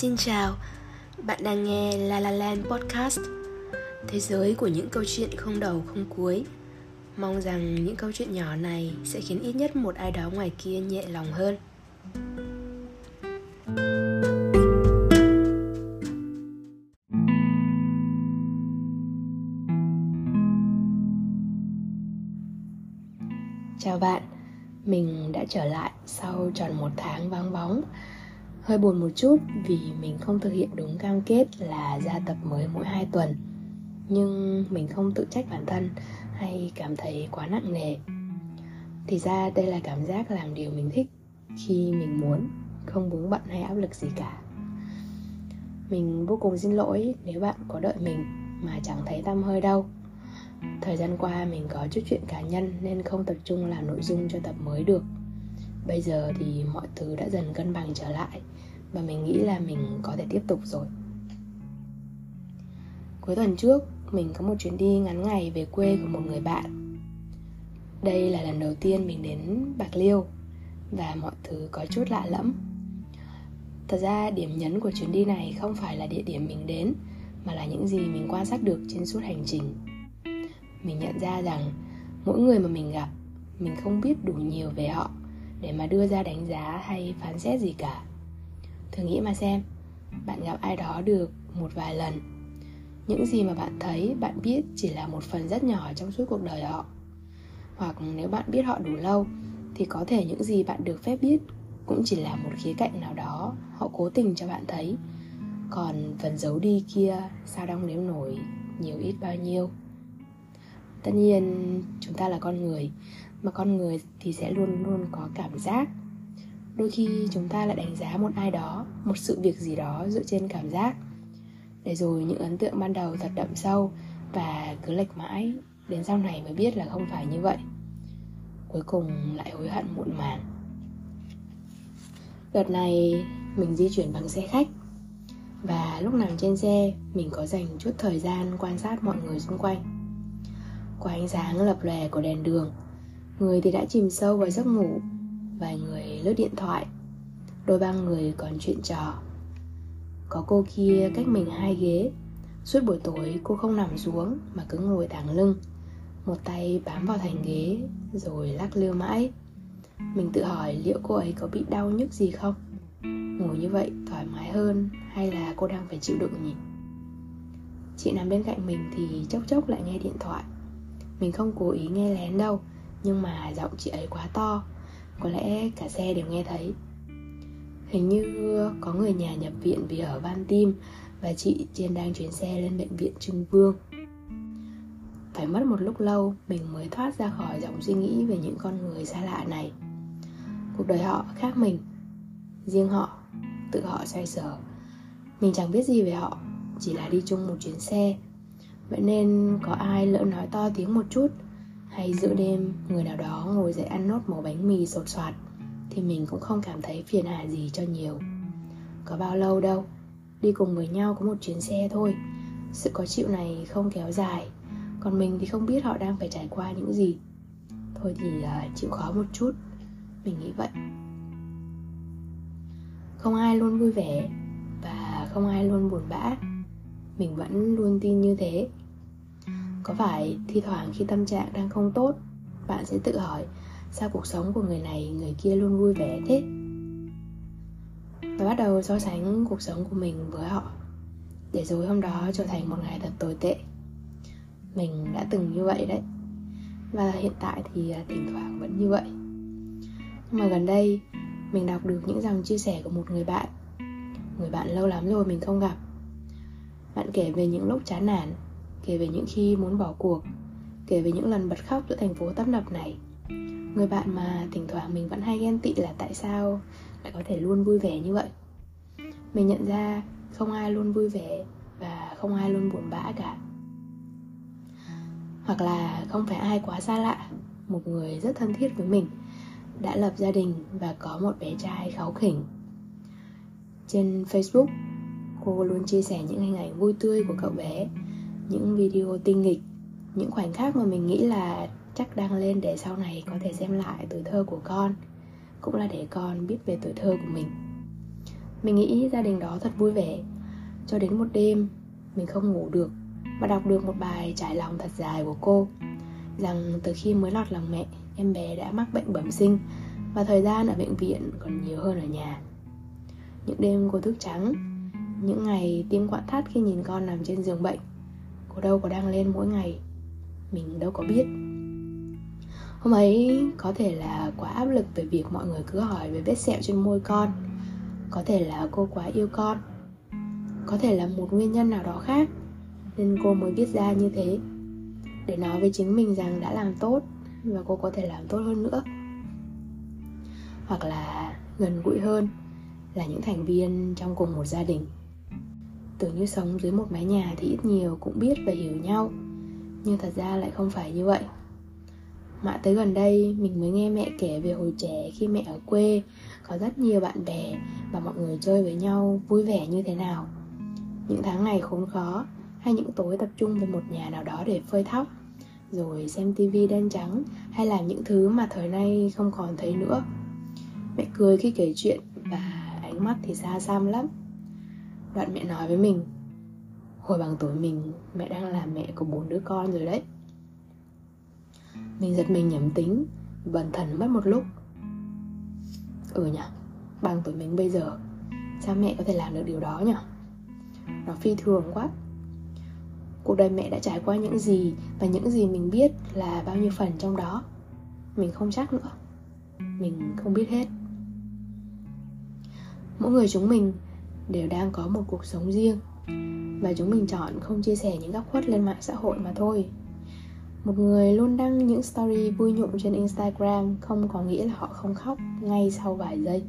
Xin chào, bạn đang nghe La La Land Podcast. Thế giới của những câu chuyện không đầu không cuối. Mong rằng những câu chuyện nhỏ này sẽ khiến ít nhất một ai đó ngoài kia nhẹ lòng hơn. Chào bạn, mình đã trở lại sau tròn một tháng vắng bóng. Hơi buồn một chút vì mình không thực hiện đúng cam kết là ra tập mới mỗi 2 tuần. Nhưng mình không tự trách bản thân hay cảm thấy quá nặng nề. Thì ra đây là cảm giác làm điều mình thích khi mình muốn, Không vướng bận hay áp lực gì cả. Mình vô cùng xin lỗi nếu bạn có đợi mình mà chẳng thấy tâm hơi đâu. Thời gian qua mình có chút chuyện cá nhân nên không tập trung làm nội dung cho tập mới được. Bây giờ thì mọi thứ đã dần cân bằng trở lại Và mình nghĩ là mình có thể tiếp tục rồi. Cuối tuần trước, mình có một chuyến đi ngắn ngày về quê của một người bạn. Đây là lần đầu tiên mình đến Bạc Liêu Và mọi thứ có chút lạ lẫm. Thật ra điểm nhấn của chuyến đi này không phải là địa điểm mình đến Mà là những gì mình quan sát được trên suốt hành trình. Mình nhận ra rằng mỗi người mà mình gặp Mình không biết đủ nhiều về họ để mà đưa ra đánh giá hay phán xét gì cả. Thử nghĩ mà xem, bạn gặp ai đó được một vài lần. Những gì mà bạn thấy, bạn biết chỉ là một phần rất nhỏ trong suốt cuộc đời họ. Hoặc nếu bạn biết họ đủ lâu, thì có thể những gì bạn được phép biết cũng chỉ là một khía cạnh nào đó họ cố tình cho bạn thấy. Còn phần giấu đi kia, sao đong đếm nổi nhiều ít bao nhiêu? Tất nhiên, chúng ta là con người, mà con người thì sẽ luôn luôn có cảm giác. Đôi khi chúng ta lại đánh giá một ai đó, một sự việc gì đó dựa trên cảm giác. Để rồi những ấn tượng ban đầu thật đậm sâu và cứ lệch mãi, đến sau này mới biết là không phải như vậy. Cuối cùng lại hối hận muộn màng. Đợt này, mình di chuyển bằng xe khách. Và lúc nằm trên xe, mình có dành chút thời gian quan sát mọi người xung quanh qua ánh sáng lập lòe của đèn đường, Người thì đã chìm sâu vào giấc ngủ Vài người lướt điện thoại. Đôi ba người còn chuyện trò. Có cô kia cách mình hai ghế. Suốt buổi tối cô không nằm xuống Mà cứ ngồi thẳng lưng, Một tay bám vào thành ghế Rồi lắc lư mãi. Mình tự hỏi liệu cô ấy có bị đau nhức gì không? Ngồi như vậy thoải mái hơn Hay là cô đang phải chịu đựng nhỉ? Chị nằm bên cạnh mình thì chốc chốc lại nghe điện thoại. Mình không cố ý nghe lén đâu, nhưng mà giọng chị ấy quá to. Có lẽ cả xe đều nghe thấy. Hình như có người nhà nhập viện vì ở van tim và chị trên đang chuyến xe lên bệnh viện trưng vương. Phải mất một lúc lâu mình mới thoát ra khỏi dòng suy nghĩ về những con người xa lạ này. Cuộc đời họ khác mình. Riêng họ, tự họ xoay sở. Mình chẳng biết gì về họ, chỉ là đi chung một chuyến xe vậy nên có ai lỡ nói to tiếng một chút hay giữa đêm người nào đó ngồi dậy ăn nốt một bánh mì sột soạt thì mình cũng không cảm thấy phiền hà gì cho nhiều. Có bao lâu đâu đi cùng với nhau có một chuyến xe thôi. Sự có chịu này không kéo dài còn mình thì không biết họ đang phải trải qua những gì. Thôi thì uh, chịu khó một chút mình nghĩ vậy. Không ai luôn vui vẻ và không ai luôn buồn bã. Mình vẫn luôn tin như thế có phải thi thoảng khi tâm trạng đang không tốt, bạn sẽ tự hỏi, sao cuộc sống của người này, người kia luôn vui vẻ thế? Và bắt đầu so sánh cuộc sống của mình với họ, để rồi hôm đó trở thành một ngày thật tồi tệ. Mình đã từng như vậy đấy, và hiện tại thì à, thỉnh thoảng vẫn như vậy. Nhưng mà gần đây, mình đọc được những dòng chia sẻ của một người bạn. Người bạn lâu lắm rồi mình không gặp. Bạn kể về những lúc chán nản kể về những khi muốn bỏ cuộc, kể về những lần bật khóc giữa thành phố tấp nập này. Người bạn mà thỉnh thoảng mình vẫn hay ghen tị là tại sao lại có thể luôn vui vẻ như vậy? Mình nhận ra không ai luôn vui vẻ và không ai luôn buồn bã cả. Hoặc là không phải ai quá xa lạ, một người rất thân thiết với mình đã lập gia đình và có một bé trai kháu khỉnh. Trên facebook, cô luôn chia sẻ những hình ảnh vui tươi của cậu bé những video tinh nghịch những khoảnh khắc mà mình nghĩ là chắc đăng lên để sau này có thể xem lại tuổi thơ của con cũng là để con biết về tuổi thơ của mình. Mình nghĩ gia đình đó thật vui vẻ. Cho đến một đêm Mình không ngủ được Và đọc được một bài trải lòng thật dài của cô Rằng từ khi mới lọt lòng mẹ Em bé đã mắc bệnh bẩm sinh Và thời gian ở bệnh viện còn nhiều hơn ở nhà. Những đêm cô thức trắng Những ngày tim quặn thắt khi nhìn con nằm trên giường bệnh Cô đâu có đang lên mỗi ngày. Mình đâu có biết. Hôm ấy có thể là quá áp lực về việc mọi người cứ hỏi về vết sẹo trên môi con. Có thể là cô quá yêu con. Có thể là một nguyên nhân nào đó khác Nên cô mới viết ra như thế. Để nói với chính mình rằng đã làm tốt Và cô có thể làm tốt hơn nữa. Hoặc là gần gũi hơn Là những thành viên trong cùng một gia đình. Tưởng như sống dưới một mái nhà thì ít nhiều cũng biết và hiểu nhau. Nhưng thật ra lại không phải như vậy. Mãi tới gần đây, mình mới nghe mẹ kể về hồi trẻ khi mẹ ở quê, Có rất nhiều bạn bè và mọi người chơi với nhau vui vẻ như thế nào. Những tháng ngày khốn khó hay những tối tập trung về một nhà nào đó để phơi thóc, Rồi xem tivi đen trắng hay làm những thứ mà thời nay không còn thấy nữa. Mẹ cười khi kể chuyện và ánh mắt thì xa xăm lắm. Đoạn mẹ nói với mình, Hồi bằng tuổi mình, mẹ đang là mẹ của bốn đứa con rồi đấy. Mình giật mình nhầm tính, Bần thần mất một lúc. Ừ nhỉ, Bằng tuổi mình bây giờ, Sao mẹ có thể làm được điều đó nhỉ? Nó phi thường quá. Cuộc đời mẹ đã trải qua những gì Và những gì mình biết là bao nhiêu phần trong đó. Mình không chắc nữa. Mình không biết hết. Mỗi người chúng mình đều đang có một cuộc sống riêng. Và chúng mình chọn không chia sẻ những góc khuất lên mạng xã hội mà thôi. Một người luôn đăng những story vui nhộn trên Instagram không có nghĩa là họ không khóc ngay sau vài giây.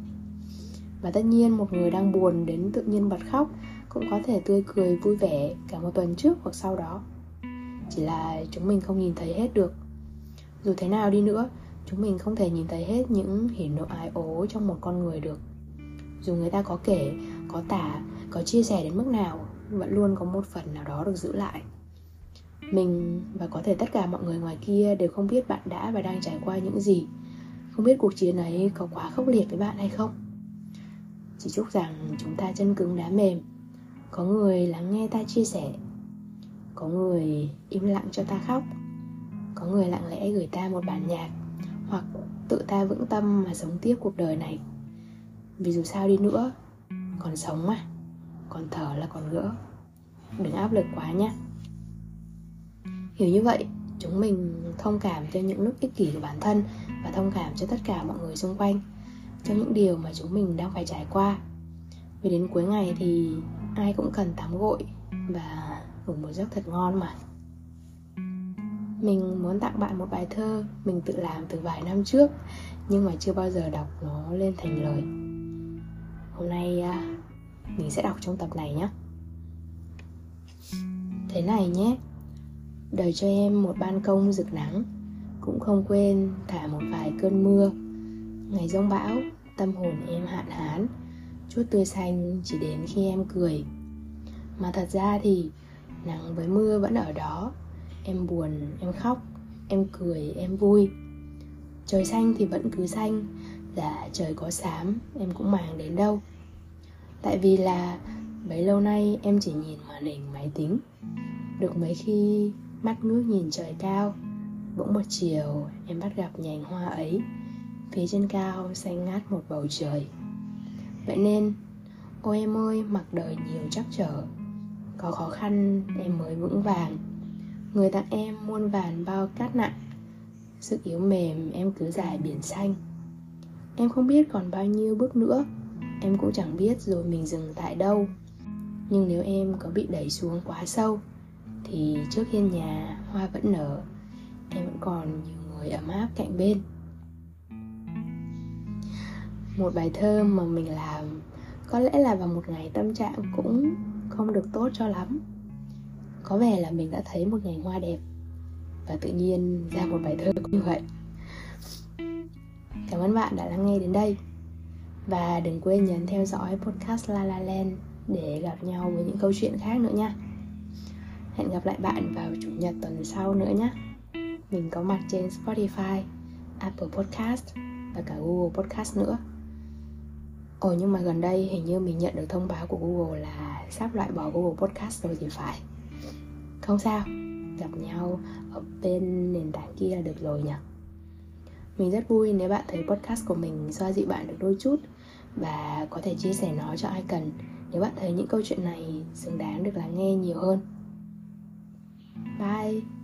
Và tất nhiên một người đang buồn đến tự nhiên bật khóc cũng có thể tươi cười vui vẻ cả một tuần trước hoặc sau đó. Chỉ là chúng mình không nhìn thấy hết được. Dù thế nào đi nữa, chúng mình không thể nhìn thấy hết những hỉ nộ ái ố trong một con người được. Dù người ta có kể có tả, có chia sẻ đến mức nào, vẫn luôn có một phần nào đó được giữ lại. Mình và có thể tất cả mọi người ngoài kia đều không biết bạn đã và đang trải qua những gì. Không biết cuộc chiến ấy có quá khốc liệt với bạn hay không? Chỉ chúc rằng chúng ta chân cứng đá mềm. Có người lắng nghe ta chia sẻ. Có người im lặng cho ta khóc. Có người lặng lẽ gửi ta một bản nhạc Hoặc tự ta vững tâm mà sống tiếp cuộc đời này. Vì dù sao đi nữa còn sống mà Còn thở là còn gỡ Đừng áp lực quá nhé Hiểu như vậy, chúng mình thông cảm cho những lúc ích kỷ của bản thân và thông cảm cho tất cả mọi người xung quanh cho những điều mà chúng mình đang phải trải qua. Vì đến cuối ngày thì ai cũng cần tắm gội và ngủ một giấc thật ngon mà. Mình muốn tặng bạn một bài thơ mình tự làm từ vài năm trước nhưng mà chưa bao giờ đọc nó lên thành lời. Hôm nay à, mình sẽ đọc trong tập này nhé. Thế này nhé, đời cho em một ban công rực nắng cũng không quên thả một vài cơn mưa. Ngày giông bão tâm hồn em hạn hán chút tươi xanh chỉ đến khi em cười. Mà thật ra thì nắng với mưa vẫn ở đó. Em buồn em khóc em cười em vui. Trời xanh thì vẫn cứ xanh là trời có xám em cũng màng đến đâu tại vì là bấy lâu nay em chỉ nhìn màn hình máy tính. Được mấy khi mắt ngước nhìn trời cao, bỗng một chiều em bắt gặp nhành hoa ấy. Phía trên cao xanh ngát một bầu trời. Vậy nên, ôi em ơi, mặc đời nhiều trắc trở. Có khó khăn, em mới vững vàng. Người tặng em muôn vàn bao cát nặng. Sức yếu mềm em cứ dài biển xanh. Em không biết còn bao nhiêu bước nữa em cũng chẳng biết rồi mình dừng tại đâu. Nhưng nếu em có bị đẩy xuống quá sâu, thì trước hiên nhà hoa vẫn nở. Em vẫn còn nhiều người ấm áp cạnh bên. Một bài thơ mà mình làm, có lẽ là vào một ngày tâm trạng cũng không được tốt cho lắm. Có vẻ là mình đã thấy một ngày hoa đẹp. Và tự nhiên ra một bài thơ như vậy. Cảm ơn bạn đã lắng nghe đến đây và đừng quên nhấn theo dõi podcast La La Land để gặp nhau với những câu chuyện khác nữa nha. Hẹn gặp lại bạn vào chủ nhật tuần sau nữa nhé. Mình có mặt trên Spotify, Apple Podcast và cả Google Podcast nữa. Ồ nhưng mà gần đây hình như mình nhận được thông báo của Google là sắp loại bỏ Google Podcast rồi thì phải. Không sao, gặp nhau ở bên nền tảng kia là được rồi nhỉ? Mình rất vui nếu bạn thấy podcast của mình xoa dịu bạn được đôi chút Và có thể chia sẻ nó cho ai cần. Nếu bạn thấy những câu chuyện này xứng đáng được lắng nghe nhiều hơn. Bye!